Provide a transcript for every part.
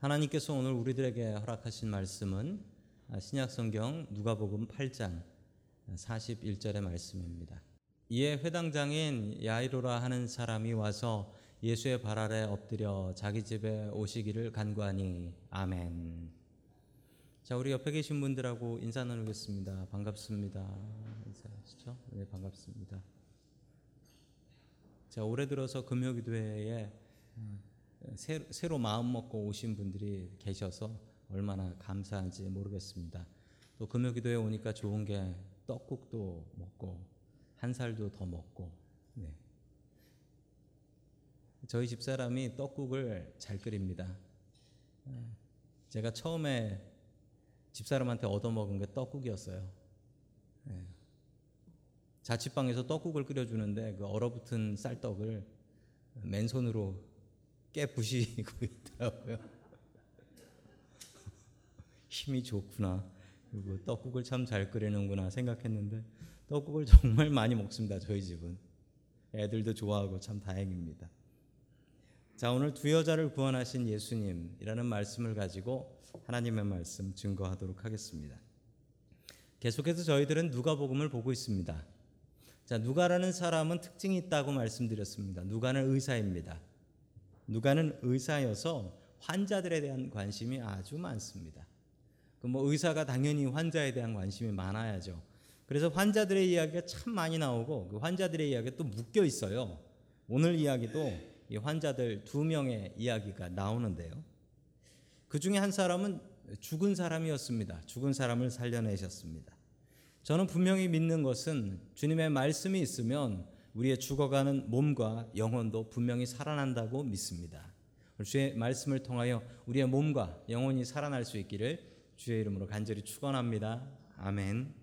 하나님께서 오늘 우리들에게 허락하신 말씀은 신약성경 누가복음 8장 41절의 말씀입니다. 이에 회당장인 야이로라 하는 사람이 와서 예수의 발 아래 엎드려 자기 집에 오시기를 간구하니 아멘. 자, 우리 옆에 계신 분들하고 인사 나누겠습니다. 반갑습니다. 인사하시죠? 네, 반갑습니다. 자, 올해 들어서 금요 기도회에 새로 마음 먹고 오신 분들이 계셔서 얼마나 감사한지 모르겠습니다. 또 금요기도에 오니까 좋은 게 떡국도 먹고 한 살도 더 먹고 네. 저희 집 사람이 떡국을 잘 끓입니다. 제가 처음에 집 사람한테 얻어먹은 게 떡국이었어요. 네. 자취방에서 떡국을 끓여주는데 그 얼어붙은 쌀떡을 맨손으로 깨 부시고 있더라고요. 힘이 좋구나. 그리고 떡국을 참 잘 끓이는구나 생각했는데 떡국을 정말 많이 먹습니다. 저희 집은 애들도 좋아하고 참 다행입니다. 자 오늘 두 여자를 구원하신 예수님이라는 말씀을 가지고 하나님의 말씀 증거하도록 하겠습니다. 계속해서 저희들은 누가복음을 보고 있습니다. 자 누가라는 사람은 특징이 있다고 말씀드렸습니다. 누가는 의사입니다. 누가는 의사여서 환자들에 대한 관심이 아주 많습니다. 그뭐 의사가 당연히 환자에 대한 관심이 많아야죠. 그래서 환자들의 이야기가 참 많이 나오고 그 환자들의 이야기가 또 묶여 있어요. 오늘 이야기도 이 환자들 두 명의 이야기가 나오는데요. 그 중에 한 사람은 죽은 사람이었습니다. 죽은 사람을 살려내셨습니다. 저는 분명히 믿는 것은 주님의 말씀이 있으면 우리의 죽어가는 몸과 영혼도 분명히 살아난다고 믿습니다. 주의 말씀을 통하여 우리의 몸과 영혼이 살아날 수 있기를 주의 이름으로 간절히 축원합니다. 아멘.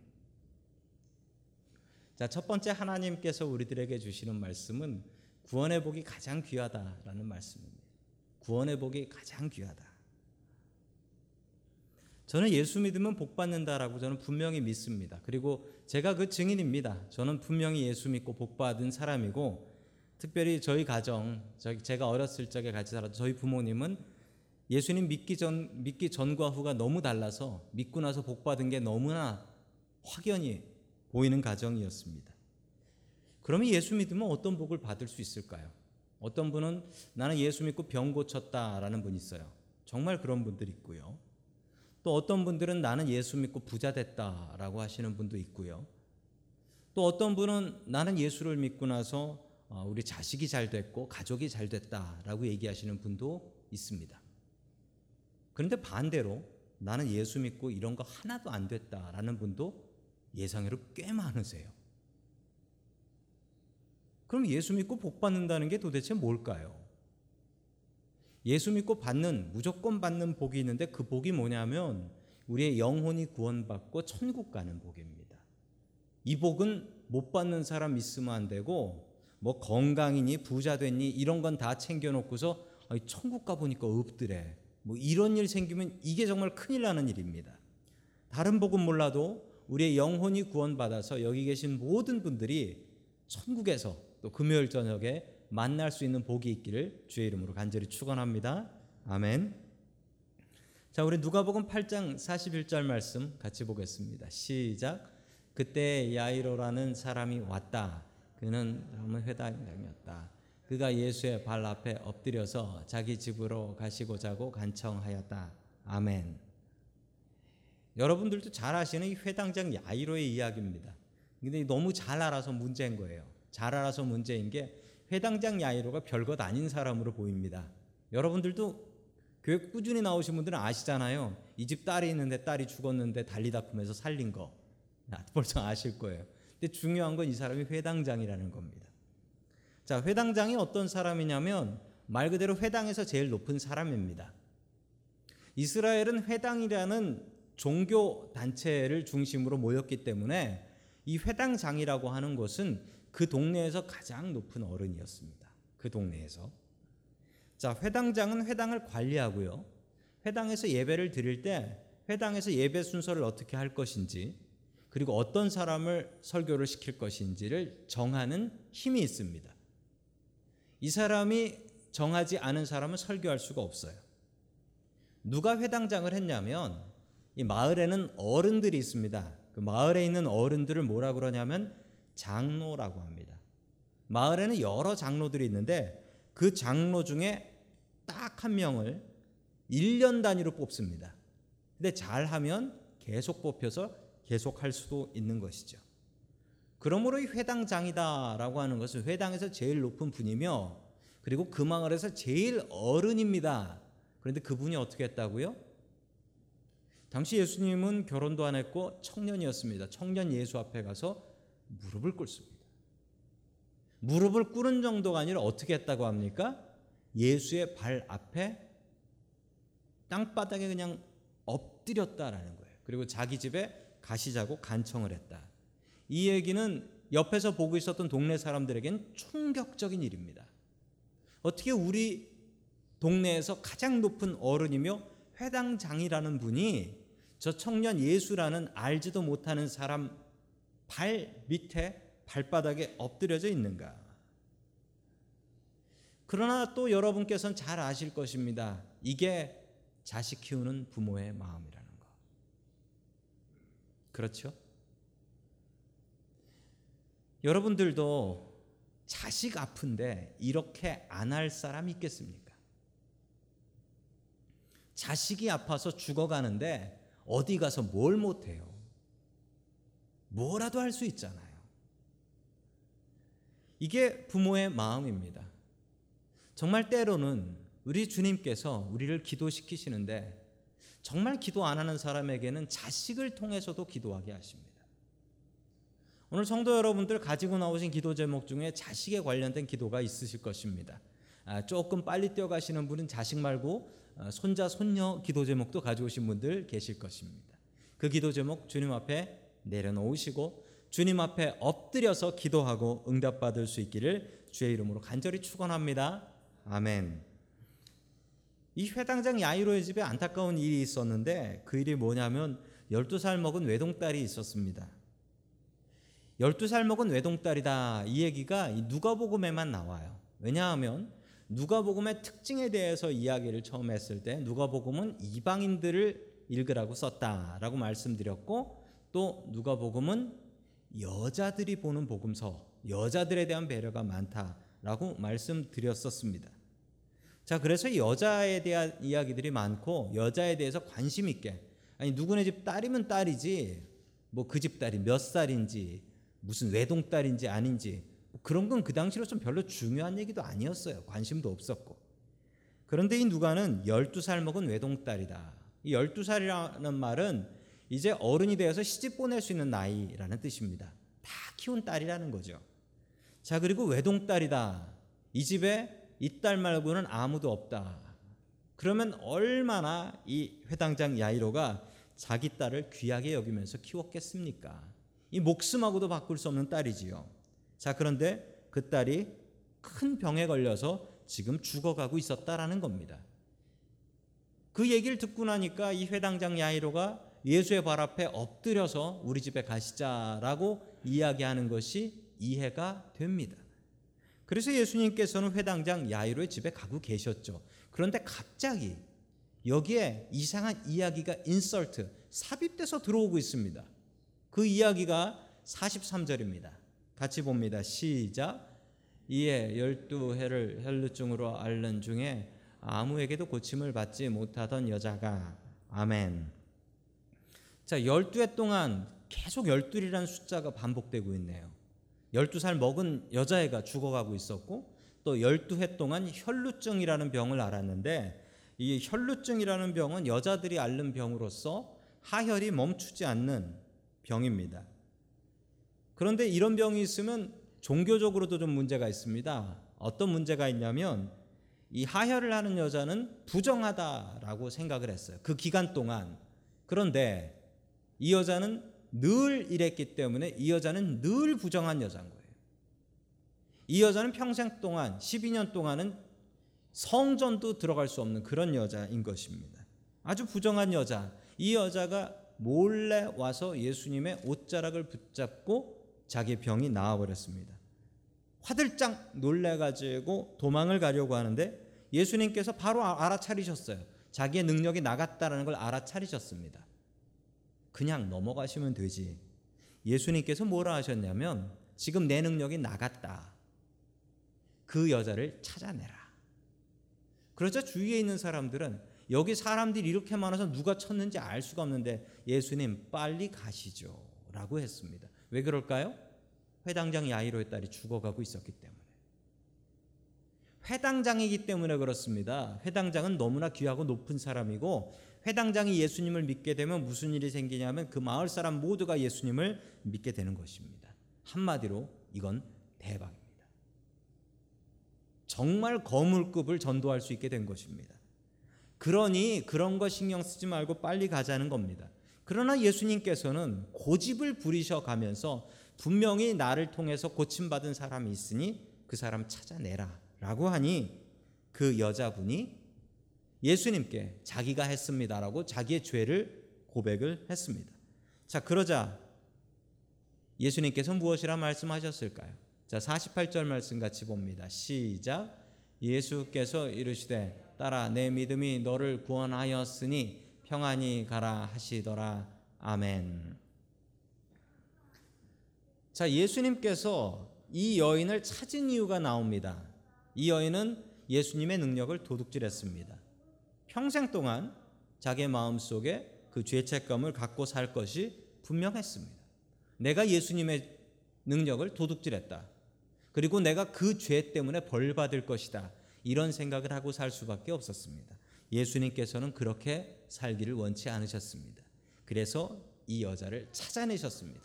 자, 첫 번째 하나님께서 우리들에게 주시는 말씀은 구원의 복이 가장 귀하다라는 말씀입니다. 구원의 복이 가장 귀하다. 저는 예수 믿으면 복 받는다라고 저는 분명히 믿습니다. 그리고 제가 그 증인입니다. 저는 분명히 예수 믿고 복 받은 사람이고 특별히 저희 가정, 제가 어렸을 적에 같이 살았던 저희 부모님은 예수님 믿기 전 믿기 전과 후가 너무 달라서 믿고 나서 복 받은 게 너무나 확연히 보이는 가정이었습니다. 그러면 예수 믿으면 어떤 복을 받을 수 있을까요? 어떤 분은 나는 예수 믿고 병 고쳤다라는 분이 있어요. 정말 그런 분들이 있고요. 또 어떤 분들은 나는 예수 믿고 부자 됐다라고 하시는 분도 있고요. 또 어떤 분은 나는 예수를 믿고 나서 어, 우리 자식이 잘 됐고 가족이 잘 됐다라고 얘기하시는 분도 있습니다. 그런데 반대로 나는 예수 믿고 이런 거 하나도 안 됐다라는 분도 예상외로 꽤 많으세요. 그럼 예수 믿고 복 받는다는 게 도대체 뭘까요? 예수 믿고 받는 무조건 받는 복이 있는데 그 복이 뭐냐면 우리의 영혼이 구원받고 천국 가는 복입니다. 이 복은 못 받는 사람 있으면 안 되고 뭐 건강이니 부자 됐니 이런 건 다 챙겨놓고서 천국 가 보니까 없더래. 뭐 이런 일 생기면 이게 정말 큰일 나는 일입니다. 다른 복은 몰라도 우리의 영혼이 구원받아서 여기 계신 모든 분들이 천국에서 또 금요일 저녁에 만날 수 있는 복이 있기를 주의 이름으로 간절히 축원합니다. 아멘. 자, 우리 누가복음 8장 41절 말씀 같이 보겠습니다. 시작. 그때 야이로라는 사람이 왔다. 그는 회당장이었다. 그가 예수의 발 앞에 엎드려서 자기 집으로 가시고자고 간청하였다. 아멘. 여러분들도 잘 아시는 이 회당장 야이로의 이야기입니다. 근데 너무 잘 알아서 문제인 거예요. 잘 알아서 문제인 게 회당장 야이로가 별것 아닌 사람으로 보입니다. 여러분들도 교회 꾸준히 나오신 분들은 아시잖아요. 이 집 딸이 있는데 딸이 죽었는데 달리다 품에서 살린 거. 벌써 아실 거예요. 근데 중요한 건 이 사람이 회당장이라는 겁니다. 자, 회당장이 어떤 사람이냐면 말 그대로 회당에서 제일 높은 사람입니다. 이스라엘은 회당이라는 종교 단체를 중심으로 모였기 때문에 이 회당장이라고 하는 것은 그 동네에서 가장 높은 어른이었습니다. 그 동네에서. 자, 회당장은 회당을 관리하고요. 회당에서 예배를 드릴 때 회당에서 예배 순서를 어떻게 할 것인지 그리고 어떤 사람을 설교를 시킬 것인지를 정하는 힘이 있습니다. 이 사람이 정하지 않은 사람은 설교할 수가 없어요. 누가 회당장을 했냐면 이 마을에는 어른들이 있습니다. 그 마을에 있는 어른들을 뭐라 그러냐면 장로라고 합니다. 마을에는 여러 장로들이 있는데 그 장로 중에 딱 한 명을 1년 단위로 뽑습니다. 근데 잘하면 계속 뽑혀서 계속 할 수도 있는 것이죠. 그러므로 이 회당장이다라고 하는 것은 회당에서 제일 높은 분이며 그리고 그 마을에서 제일 어른입니다. 그런데 그분이 어떻게 했다고요? 당시 예수님은 결혼도 안 했고 청년이었습니다. 청년 예수 앞에 가서 무릎을 꿇습니다. 무릎을 꿇은 정도가 아니라 어떻게 했다고 합니까? 예수의 발 앞에 땅바닥에 그냥 엎드렸다라는 거예요. 그리고 자기 집에 가시자고 간청을 했다. 이 얘기는 옆에서 보고 있었던 동네 사람들에겐 충격적인 일입니다. 어떻게 우리 동네에서 가장 높은 어른이며 회당장이라는 분이 저 청년 예수라는 알지도 못하는 사람 발 밑에 발바닥에 엎드려져 있는가? 그러나 또 여러분께서는 잘 아실 것입니다. 이게 자식 키우는 부모의 마음이라는 거. 그렇죠? 여러분들도 자식 아픈데 이렇게 안 할 사람 있겠습니까? 자식이 아파서 죽어가는데 어디 가서 뭘 못해요? 뭐라도 할 수 있잖아요. 이게 부모의 마음입니다. 정말 때로는 우리 주님께서 우리를 기도시키시는데 정말 기도 안 하는 사람에게는 자식을 통해서도 기도하게 하십니다. 오늘 성도 여러분들 가지고 나오신 기도 제목 중에 자식에 관련된 기도가 있으실 것입니다. 아, 조금 빨리 뛰어가시는 분은 자식 말고 아, 손자 손녀 기도 제목도 가져오신 분들 계실 것입니다. 그 기도 제목 주님 앞에 내려놓으시고 주님 앞에 엎드려서 기도하고 응답받을 수 있기를 주의 이름으로 간절히 축원합니다. 아멘. 이 회당장 야이로의 집에 안타까운 일이 있었는데 그 일이 뭐냐면 12살 먹은 외동딸이 있었습니다. 12살 먹은 외동딸이다. 이 얘기가 누가복음에만 나와요. 왜냐하면 누가복음의 특징에 대해서 이야기를 처음 했을 때 누가복음은 이방인들을 읽으라고 썼다라고 말씀드렸고 또 누가복음은 여자들이 보는 복음서, 여자들에 대한 배려가 많다라고 말씀드렸었습니다. 자, 그래서 여자에 대한 이야기들이 많고 여자에 대해서 관심 있게 아니 누구네 집 딸이면 딸이지 뭐 그 집 딸이 몇 살인지 무슨 외동딸인지 아닌지 뭐 그런 건 그 당시로 좀 별로 중요한 얘기도 아니었어요. 관심도 없었고. 그런데 이 누가는 12살 먹은 외동딸이다. 이 12살이라는 말은 이제 어른이 되어서 시집 보낼 수 있는 나이라는 뜻입니다. 다 키운 딸이라는 거죠. 자, 그리고 외동딸이다. 이 집에 이 딸 말고는 아무도 없다. 그러면 얼마나 이 회당장 야이로가 자기 딸을 귀하게 여기면서 키웠겠습니까? 이 목숨하고도 바꿀 수 없는 딸이지요. 자, 그런데 그 딸이 큰 병에 걸려서 지금 죽어가고 있었다라는 겁니다. 그 얘기를 듣고 나니까 이 회당장 야이로가 예수의 발 앞에 엎드려서 우리 집에 가시자라고 이야기하는 것이 이해가 됩니다. 그래서 예수님께서는 회당장 야이로의 집에 가고 계셨죠. 그런데 갑자기 여기에 이상한 이야기가 인설트, 삽입돼서 들어오고 있습니다. 그 이야기가 43절입니다. 같이 봅니다. 시작. 이에 열두 해를 혈루증으로 앓는 중에 아무에게도 고침을 받지 못하던 여자가 아멘. 자, 12해 동안 계속 12이라는 숫자가 반복되고 있네요. 12살 먹은 여자애가 죽어가고 있었고 또 12해 동안 혈루증이라는 병을 앓았는데 이 혈루증이라는 병은 여자들이 앓는 병으로서 하혈이 멈추지 않는 병입니다. 그런데 이런 병이 있으면 종교적으로도 좀 문제가 있습니다. 어떤 문제가 있냐면 이 하혈을 하는 여자는 부정하다라고 생각을 했어요. 그 기간 동안. 그런데 이 여자는 늘 이랬기 때문에 이 여자는 늘 부정한 여자인 거예요. 이 여자는 평생 동안 12년 동안은 성전도 들어갈 수 없는 그런 여자인 것입니다. 아주 부정한 여자. 이 여자가 몰래 와서 예수님의 옷자락을 붙잡고 자기 병이 나아버렸습니다. 화들짝 놀래가지고 도망을 가려고 하는데 예수님께서 바로 알아차리셨어요. 자기의 능력이 나갔다라는 걸 알아차리셨습니다. 그냥 넘어가시면 되지. 예수님께서 뭐라 하셨냐면 지금 내 능력이 나갔다. 그 여자를 찾아내라. 그러자 주위에 있는 사람들은 여기 사람들이 이렇게 많아서 누가 쳤는지 알 수가 없는데 예수님 빨리 가시죠. 라고 했습니다. 왜 그럴까요? 회당장 야이로의 딸이 죽어가고 있었기 때문에. 회당장이기 때문에 그렇습니다. 회당장은 너무나 귀하고 높은 사람이고 회당장이 예수님을 믿게 되면 무슨 일이 생기냐면 그 마을 사람 모두가 예수님을 믿게 되는 것입니다. 한마디로 이건 대박입니다. 정말 거물급을 전도할 수 있게 된 것입니다. 그러니 그런 거 신경 쓰지 말고 빨리 가자는 겁니다. 그러나 예수님께서는 고집을 부리셔 가면서 분명히 나를 통해서 고침받은 사람이 있으니 그 사람 찾아내라 라고 하니 그 여자분이 예수님께 자기가 했습니다라고 자기의 죄를 고백을 했습니다. 자, 그러자 예수님께서 무엇이라 말씀하셨을까요? 자, 48절 말씀 같이 봅니다. 시작. 예수께서 이르시되 따라 내 믿음이 너를 구원하였으니 평안히 가라 하시더라. 아멘. 자, 예수님께서 이 여인을 찾은 이유가 나옵니다. 이 여인은 예수님의 능력을 도둑질했습니다. 평생 동안 자기의 마음 속에 그 죄책감을 갖고 살 것이 분명했습니다. 내가 예수님의 능력을 도둑질했다. 그리고 내가 그 죄 때문에 벌 받을 것이다. 이런 생각을 하고 살 수밖에 없었습니다. 예수님께서는 그렇게 살기를 원치 않으셨습니다. 그래서 이 여자를 찾아내셨습니다.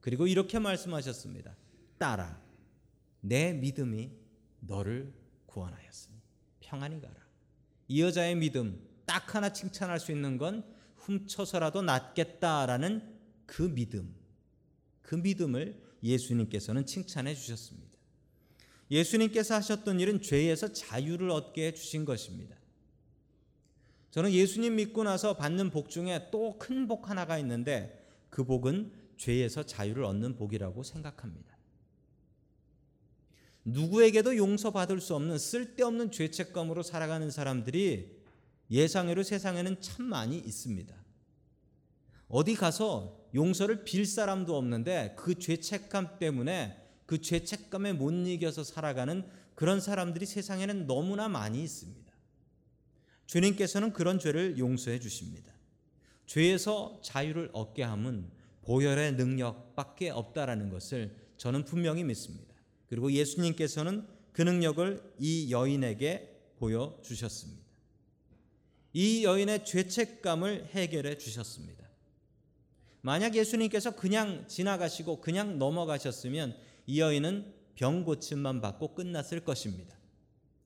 그리고 이렇게 말씀하셨습니다. 딸아, 내 믿음이 너를 구원하였으니 평안히 가라. 이 여자의 믿음 딱 하나 칭찬할 수 있는 건 훔쳐서라도 낫겠다라는 그 믿음. 그 믿음을 예수님께서는 칭찬해 주셨습니다. 예수님께서 하셨던 일은 죄에서 자유를 얻게 해 주신 것입니다. 저는 예수님 믿고 나서 받는 복 중에 또 큰 복 하나가 있는데 그 복은 죄에서 자유를 얻는 복이라고 생각합니다. 누구에게도 용서받을 수 없는 쓸데없는 죄책감으로 살아가는 사람들이 예상외로 세상에는 참 많이 있습니다. 어디 가서 용서를 빌 사람도 없는데 그 죄책감 때문에 그 죄책감에 못 이겨서 살아가는 그런 사람들이 세상에는 너무나 많이 있습니다. 주님께서는 그런 죄를 용서해 주십니다. 죄에서 자유를 얻게 함은 보혈의 능력밖에 없다라는 것을 저는 분명히 믿습니다. 그리고 예수님께서는 그 능력을 이 여인에게 보여 주셨습니다. 이 여인의 죄책감을 해결해 주셨습니다. 만약 예수님께서 그냥 지나가시고 그냥 넘어가셨으면 이 여인은 병 고침만 받고 끝났을 것입니다.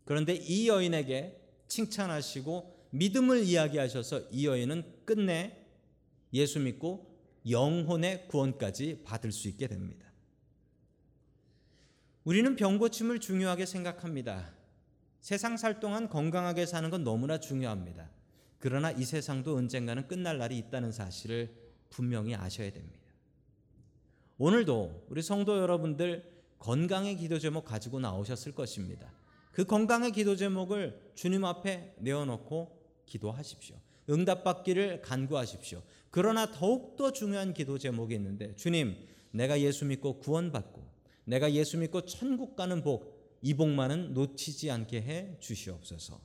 그런데 이 여인에게 칭찬하시고 믿음을 이야기하셔서 이 여인은 끝내 예수 믿고 영혼의 구원까지 받을 수 있게 됩니다. 우리는 병 고침을 중요하게 생각합니다. 세상 살 동안 건강하게 사는 건 너무나 중요합니다. 그러나 이 세상도 언젠가는 끝날 날이 있다는 사실을 분명히 아셔야 됩니다. 오늘도 우리 성도 여러분들 건강의 기도 제목 가지고 나오셨을 것입니다. 그 건강의 기도 제목을 주님 앞에 내어놓고 기도하십시오. 응답받기를 간구하십시오. 그러나 더욱더 중요한 기도 제목이 있는데 주님, 내가 예수 믿고 구원받고 내가 예수 믿고 천국 가는 복, 이 복만은 놓치지 않게 해 주시옵소서.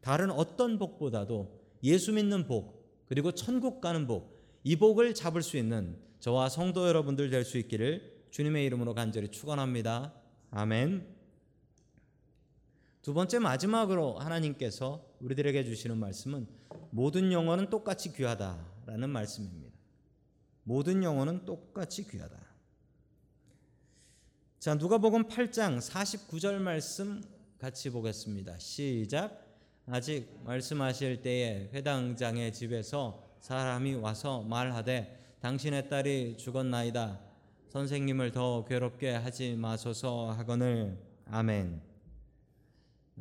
다른 어떤 복보다도 예수 믿는 복, 그리고 천국 가는 복, 이 복을 잡을 수 있는 저와 성도 여러분들 될 수 있기를 주님의 이름으로 간절히 축원합니다. 아멘. 두 번째 마지막으로 하나님께서 우리들에게 주시는 말씀은 모든 영혼은 똑같이 귀하다라는 말씀입니다. 모든 영혼은 똑같이 귀하다. 자, 누가복음 8장 49절 말씀 같이 보겠습니다. 시작. 아직 말씀하실 때에 회당장의 집에서 사람이 와서 말하되 당신의 딸이 죽었나이다. 선생님을 더 괴롭게 하지 마소서 하거늘 아멘.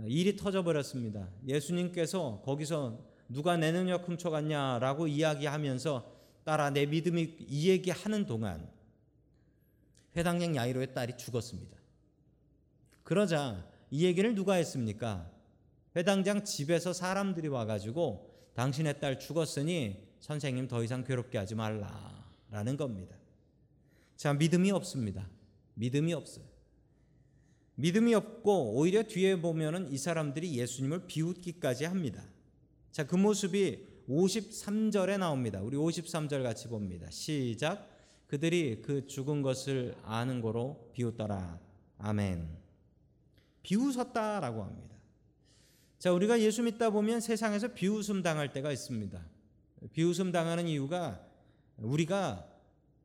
일이 터져 버렸습니다. 예수님께서 거기서 누가 내 능력 훔쳐갔냐라고 이야기하면서 따라 내 믿음이 이 얘기하는 동안 회당장 야이로의 딸이 죽었습니다. 그러자 이 얘기를 누가 했습니까? 회당장 집에서 사람들이 와가지고 당신의 딸 죽었으니 선생님 더 이상 괴롭게 하지 말라라는 겁니다. 자, 믿음이 없습니다. 믿음이 없어요. 믿음이 없고 오히려 뒤에 보면은 이 사람들이 예수님을 비웃기까지 합니다. 자, 그 모습이 53절에 나옵니다. 우리 53절 같이 봅니다. 시작. 그들이 그 죽은 것을 아는 거로 비웃더라. 아멘. 비웃었다라고 합니다. 자, 우리가 예수 믿다 보면 세상에서 비웃음 당할 때가 있습니다. 비웃음 당하는 이유가 우리가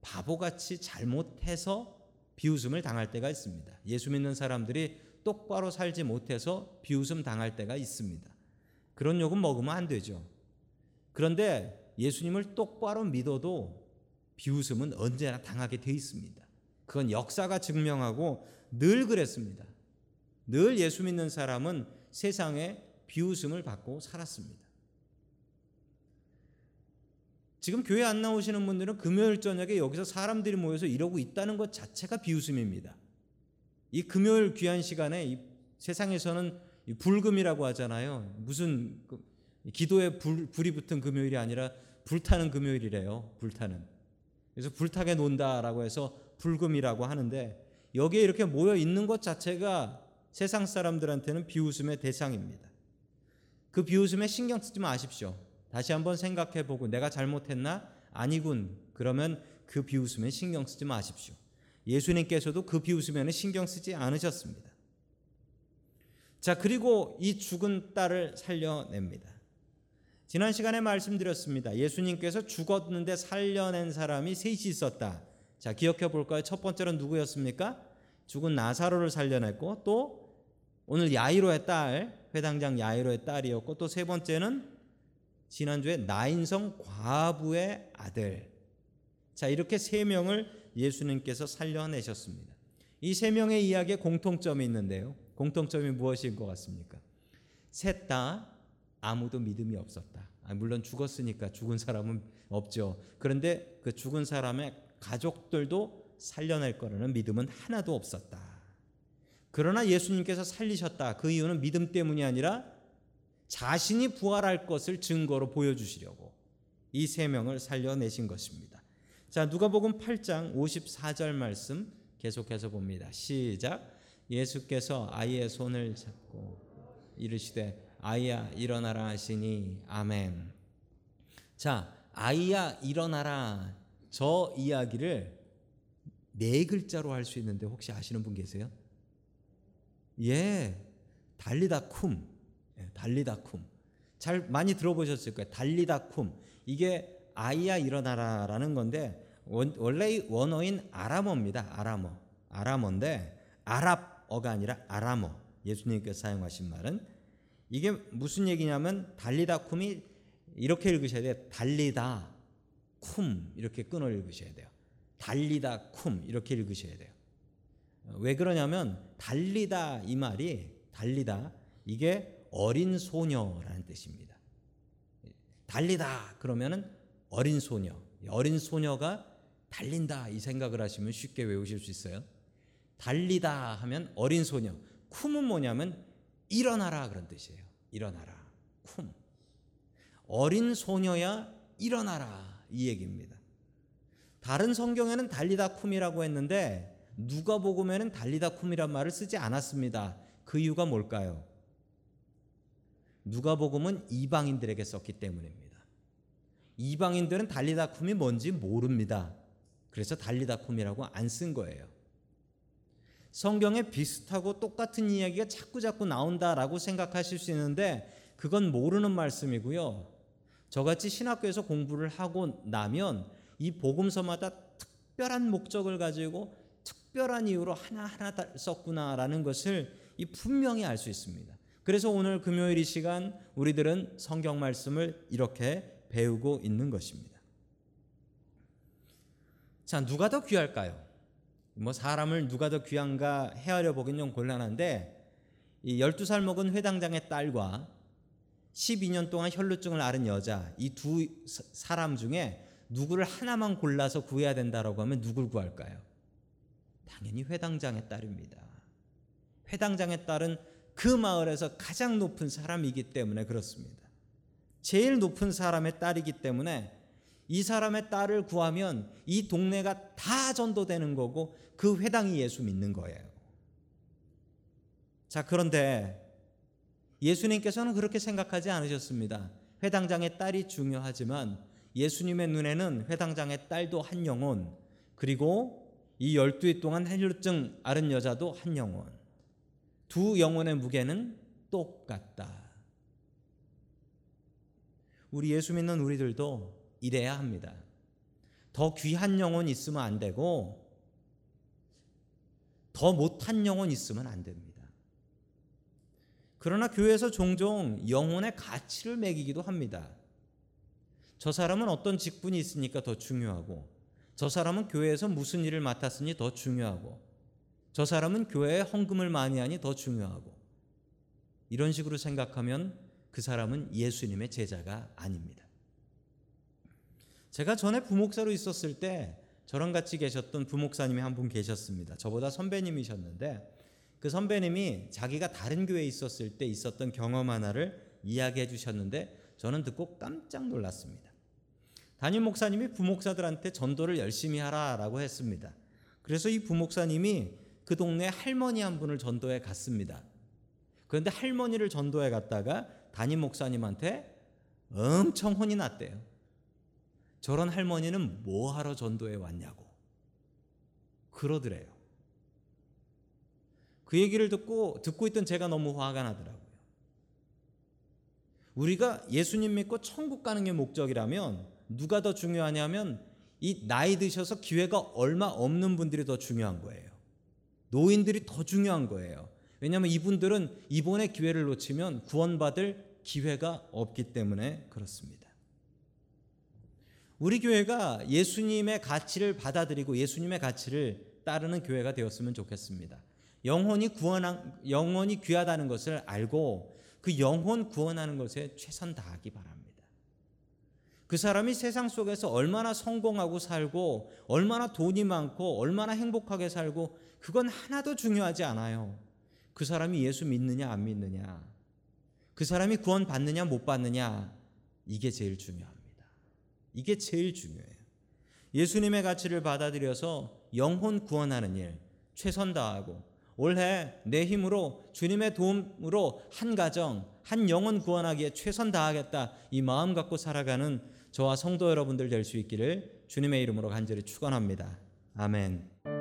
바보같이 잘못해서 비웃음을 당할 때가 있습니다. 예수 믿는 사람들이 똑바로 살지 못해서 비웃음 당할 때가 있습니다. 그런 욕은 먹으면 안 되죠. 그런데 예수님을 똑바로 믿어도 비웃음은 언제나 당하게 돼 있습니다. 그건 역사가 증명하고 늘 그랬습니다. 늘 예수 믿는 사람은 세상에 비웃음을 받고 살았습니다. 지금 교회 안 나오시는 분들은 금요일 저녁에 여기서 사람들이 모여서 이러고 있다는 것 자체가 비웃음입니다. 이 금요일 귀한 시간에 이 세상에서는 이 불금이라고 하잖아요. 무슨 그 기도에 불, 불이 붙은 금요일이 아니라 불타는 금요일이래요. 불타는. 그래서 불타게 논다라고 해서 불금이라고 하는데 여기에 이렇게 모여 있는 것 자체가 세상 사람들한테는 비웃음의 대상입니다. 그 비웃음에 신경 쓰지 마십시오. 다시 한번 생각해 보고 내가 잘못했나? 아니군. 그러면 그 비웃음에 신경 쓰지 마십시오. 예수님께서도 그 비웃음에는 신경 쓰지 않으셨습니다. 자, 그리고 이 죽은 딸을 살려냅니다. 지난 시간에 말씀드렸습니다. 예수님께서 죽었는데 살려낸 사람이 셋이 있었다. 자, 기억해 볼까요? 첫 번째는 누구였습니까? 죽은 나사로를 살려냈고 또 오늘 야이로의 딸, 회당장 야이로의 딸이었고 또 세 번째는 지난주에 나인성 과부의 아들. 자, 이렇게 세 명을 예수님께서 살려내셨습니다. 이 세 명의 이야기에 공통점이 있는데요. 공통점이 무엇인 것 같습니까? 셋 다 아무도 믿음이 없었다. 아, 물론 죽었으니까 죽은 사람은 없죠. 그런데 그 죽은 사람의 가족들도 살려낼 거라는 믿음은 하나도 없었다. 그러나 예수님께서 살리셨다. 그 이유는 믿음 때문이 아니라 자신이 부활할 것을 증거로 보여주시려고 이 세 명을 살려내신 것입니다. 자, 누가복음 8장 54절 말씀 계속해서 봅니다. 시작. 예수께서 아이의 손을 잡고 이르시되 아이야 일어나라 하시니 아멘. 자, 아이야 일어나라. 저 이야기를 네 글자로 할 수 있는데 혹시 아시는 분 계세요? 예. 달리다 쿰. 예, 달리다 쿰. 잘 많이 들어보셨을 거예요. 달리다 쿰. 이게 아이야 일어나라라는 건데 원, 원래 원어인 아람어입니다. 아람어. 아람어인데 아랍어가 아니라 아람어. 예수님께서 사용하신 말은 이게 무슨 얘기냐면 달리다 쿰이 이렇게 읽으셔야 돼요. 달리다 쿰 이렇게 끊어 읽으셔야 돼요. 달리다 쿰 이렇게 읽으셔야 돼요. 왜 그러냐면 달리다 이 말이 달리다 이게 어린 소녀라는 뜻입니다. 달리다 그러면은 어린 소녀. 어린 소녀가 달린다 이 생각을 하시면 쉽게 외우실 수 있어요. 달리다 하면 어린 소녀. 쿰은 뭐냐면 일어나라 그런 뜻이에요. 일어나라. 쿰. 어린 소녀야 일어나라 이 얘기입니다. 다른 성경에는 달리다 쿰이라고 했는데 누가복음에는 달리다 쿰이란 말을 쓰지 않았습니다. 그 이유가 뭘까요? 누가복음은 이방인들에게 썼기 때문입니다. 이방인들은 달리다 쿰이 뭔지 모릅니다. 그래서 달리다 쿰이라고 안 쓴 거예요. 성경에 비슷하고 똑같은 이야기가 자꾸 자꾸 나온다라고 생각하실 수 있는데 그건 모르는 말씀이고요. 저같이 신학교에서 공부를 하고 나면 이 복음서마다 특별한 목적을 가지고 특별한 이유로 하나하나 썼구나라는 것을 이 분명히 알 수 있습니다. 그래서 오늘 금요일 이 시간 우리들은 성경 말씀을 이렇게 배우고 있는 것입니다. 자, 누가 더 귀할까요? 뭐 사람을 누가 더 귀한가 헤아려 보긴 좀 곤란한데 이 12살 먹은 회당장의 딸과 12년 동안 혈루증을 앓은 여자 이 두 사람 중에 누구를 하나만 골라서 구해야 된다라고 하면 누굴 구할까요? 당연히 회당장의 딸입니다. 회당장의 딸은 그 마을에서 가장 높은 사람이기 때문에 그렇습니다. 제일 높은 사람의 딸이기 때문에 이 사람의 딸을 구하면 이 동네가 다 전도되는 거고 그 회당이 예수 믿는 거예요. 자, 그런데 예수님께서는 그렇게 생각하지 않으셨습니다. 회당장의 딸이 중요하지만 예수님의 눈에는 회당장의 딸도 한 영혼, 그리고 이 열두 해 동안 헬류증 앓은 여자도 한 영혼. 두 영혼의 무게는 똑같다. 우리 예수 믿는 우리들도 이래야 합니다. 더 귀한 영혼 있으면 안 되고 더 못한 영혼 있으면 안 됩니다. 그러나 교회에서 종종 영혼의 가치를 매기기도 합니다. 저 사람은 어떤 직분이 있으니까 더 중요하고 저 사람은 교회에서 무슨 일을 맡았으니 더 중요하고 저 사람은 교회에 헌금을 많이 하니 더 중요하고 이런 식으로 생각하면 그 사람은 예수님의 제자가 아닙니다. 제가 전에 부목사로 있었을 때 저랑 같이 계셨던 부목사님이 한 분 계셨습니다. 저보다 선배님이셨는데 그 선배님이 자기가 다른 교회에 있었을 때 있었던 경험 하나를 이야기해 주셨는데 저는 듣고 깜짝 놀랐습니다. 담임 목사님이 부목사들한테 전도를 열심히 하라라고 했습니다. 그래서 이 부목사님이 그 동네 할머니 한 분을 전도해 갔습니다. 그런데 할머니를 전도해 갔다가 담임 목사님한테 엄청 혼이 났대요. 저런 할머니는 뭐 하러 전도해 왔냐고. 그러더래요. 그 얘기를 듣고 듣고 있던 제가 너무 화가 나더라고요. 우리가 예수님 믿고 천국 가는 게 목적이라면 누가 더 중요하냐면 이 나이 드셔서 기회가 얼마 없는 분들이 더 중요한 거예요. 노인들이 더 중요한 거예요. 왜냐하면 이분들은 이번의 기회를 놓치면 구원받을 기회가 없기 때문에 그렇습니다. 우리 교회가 예수님의 가치를 받아들이고 예수님의 가치를 따르는 교회가 되었으면 좋겠습니다. 영혼이 구원한 영혼이 귀하다는 것을 알고 그 영혼 구원하는 것에 최선 다하기 바랍니다. 그 사람이 세상 속에서 얼마나 성공하고 살고 얼마나 돈이 많고 얼마나 행복하게 살고 그건 하나도 중요하지 않아요. 그 사람이 예수 믿느냐 안 믿느냐. 그 사람이 구원 받느냐 못 받느냐. 이게 제일 중요합니다. 이게 제일 중요해요. 예수님의 가치를 받아들여서 영혼 구원하는 일 최선 다하고 올해 내 힘으로 주님의 도움으로 한 가정, 한 영혼 구원하기에 최선 다하겠다. 이 마음 갖고 살아가는 저와 성도 여러분들 될 수 있기를 주님의 이름으로 간절히 축원합니다. 아멘.